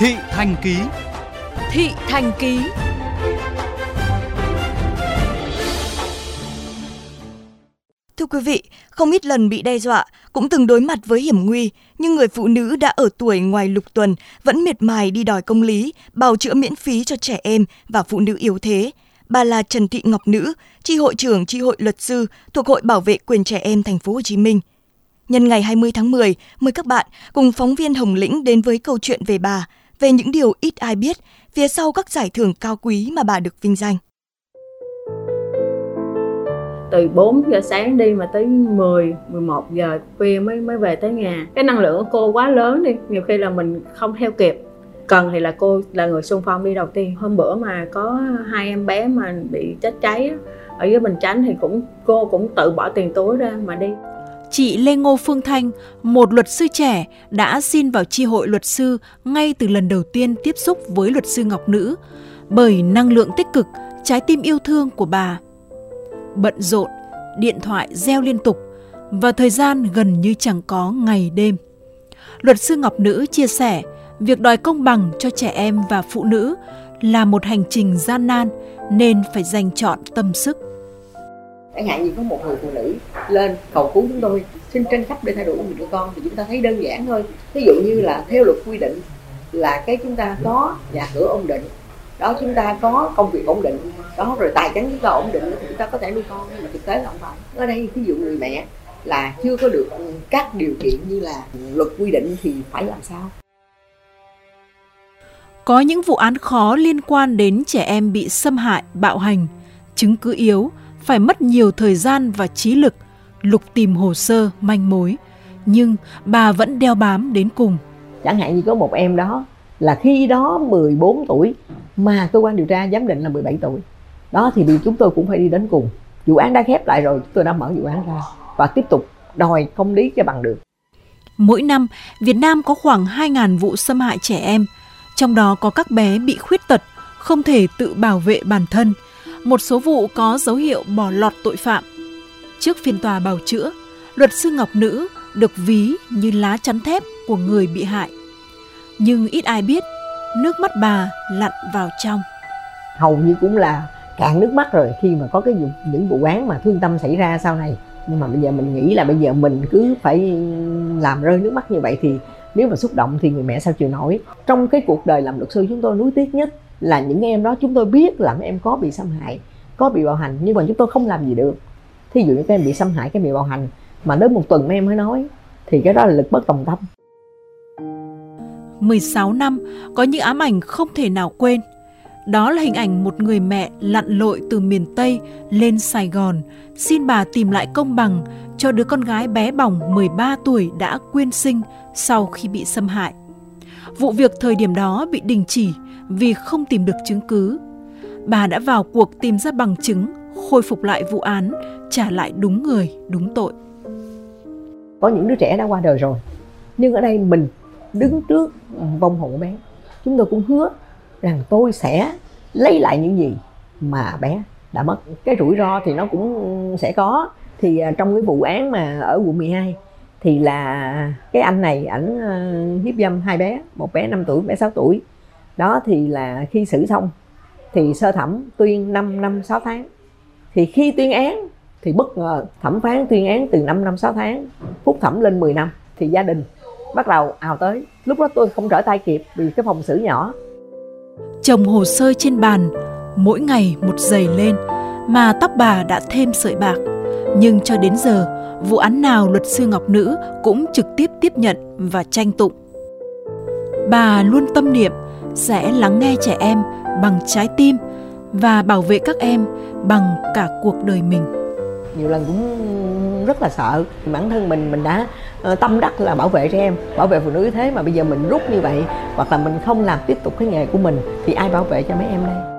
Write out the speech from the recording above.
Thị Thành Ký Thị Thành Ký Thưa quý vị, không ít lần bị đe dọa, cũng từng đối mặt với hiểm nguy, nhưng người phụ nữ đã ở tuổi ngoài lục tuần vẫn miệt mài đi đòi công lý, bào chữa miễn phí cho trẻ em và phụ nữ yếu thế. Bà là Trần Thị Ngọc Nữ, tri hội trưởng tri hội luật sư thuộc Hội Bảo vệ quyền trẻ em thành phố Hồ Chí Minh. Nhân ngày 20 tháng 10, mời các bạn cùng phóng viên Hồng Lĩnh đến với câu chuyện về bà, về những điều ít ai biết phía sau các giải thưởng cao quý mà bà được vinh danh từ 4 giờ sáng đi mà tới 10, 11 giờ khuya mới mới về tới nhà. Cái năng lượng của cô quá lớn đi, nhiều khi là mình không theo kịp. Cần thì là cô là người xung phong đi đầu tiên. Hôm bữa mà có hai em bé mà bị chết cháy ở dưới Bình Chánh thì cũng cô cũng tự bỏ tiền túi ra mà đi. Chị Lê Ngô Phương Thanh, một luật sư trẻ, đã xin vào tri hội luật sư ngay từ lần đầu tiên tiếp xúc với luật sư Ngọc Nữ bởi năng lượng tích cực, trái tim yêu thương của bà bận rộn, điện thoại reo liên tục và thời gian gần như chẳng có ngày đêm. Luật sư Ngọc Nữ chia sẻ, việc đòi công bằng cho trẻ em và phụ nữ là một hành trình gian nan nên phải dành chọn tâm sức. Chẳng hạn như có một người phụ nữ lên cầu cứu chúng tôi. Xin tranh chấp để thay đổi quyền đứa con thì chúng ta thấy đơn giản thôi. Ví dụ như là theo luật quy định là cái chúng ta có nhà cửa ổn định đó chúng ta có công việc ổn định đó rồi tài chính chúng ta ổn định thì chúng ta có thể nuôi con nhưng mà thực tế là không phải. Ở đây ví dụ người mẹ là chưa có được các điều kiện như là luật quy định thì phải làm sao? Có những vụ án khó liên quan đến trẻ em bị xâm hại, bạo hành, chứng cứ yếu, phải mất nhiều thời gian và trí lực lục tìm hồ sơ, manh mối. Nhưng bà vẫn đeo bám đến cùng. Chẳng hạn như có một em đó là khi đó 14 tuổi mà cơ quan điều tra giám định là 17 tuổi. Đó thì chúng tôi cũng phải đi đến cùng. Vụ án đã khép lại rồi chúng tôi đã mở vụ án ra và tiếp tục đòi công lý cho bằng được. Mỗi năm Việt Nam có khoảng 2.000 vụ xâm hại trẻ em. Trong đó có các bé bị khuyết tật không thể tự bảo vệ bản thân. Một số vụ có dấu hiệu bỏ lọt tội phạm trước phiên tòa bào chữa, luật sư Ngọc Nữ được ví như lá chắn thép của người bị hại. Nhưng ít ai biết, nước mắt bà lặn vào trong. Hầu như cũng là cạn nước mắt rồi khi mà có cái những vụ án mà thương tâm xảy ra sau này. Nhưng mà bây giờ mình nghĩ là bây giờ mình cứ phải làm rơi nước mắt như vậy thì nếu mà xúc động thì người mẹ sao chịu nổi. Trong cái cuộc đời làm luật sư chúng tôi nuối tiếc nhất là những em đó chúng tôi biết là em có bị xâm hại, có bị bạo hành, nhưng mà chúng tôi không làm gì được thí dụ như các em bị xâm hại cái bị bạo hành mà đến một tuần mấy em mới nói thì cái đó là lực bất tòng tâm 16 năm có những ám ảnh không thể nào quên. Đó là hình ảnh một người mẹ lặn lội từ miền Tây lên Sài Gòn, xin bà tìm lại công bằng cho đứa con gái bé bỏng 13 tuổi đã quyên sinh sau khi bị xâm hại. Vụ việc thời điểm đó bị đình chỉ vì không tìm được chứng cứ. Bà đã vào cuộc tìm ra bằng chứng, khôi phục lại vụ án, trả lại đúng người, đúng tội. Có những đứa trẻ đã qua đời rồi, nhưng ở đây mình đứng trước vong hồn của bé. Chúng tôi cũng hứa rằng tôi sẽ lấy lại những gì mà bé đã mất. Cái rủi ro thì nó cũng sẽ có. Thì à, trong cái vụ án mà ở quận 12 thì là cái anh này ảnh à, hiếp dâm hai bé một bé 5 tuổi bé 6 tuổi. Đó thì là khi xử xong thì sơ thẩm tuyên 5 năm 6 tháng. Thì khi tuyên án, thì bất ngờ thẩm phán tuyên án từ 5 năm 6 tháng, phúc thẩm lên 10 năm. Thì gia đình bắt đầu ào tới. Lúc đó tôi không trở tay kịp vì cái phòng xử nhỏ. Chồng hồ sơ trên bàn, mỗi ngày một giày lên mà tóc bà đã thêm sợi bạc. Nhưng cho đến giờ, vụ án nào luật sư ngọc nữ cũng trực tiếp tiếp nhận và tranh tụng. Bà luôn tâm niệm sẽ lắng nghe trẻ em bằng trái tim và bảo vệ các em bằng cả cuộc đời mình. Nhiều lần cũng rất là sợ. Bản thân mình mình đã ờ, tâm đắc là bảo vệ trẻ em, bảo vệ phụ nữ như thế mà bây giờ mình rút như vậy hoặc là mình không làm tiếp tục cái nghề của mình thì ai bảo vệ cho mấy em đây?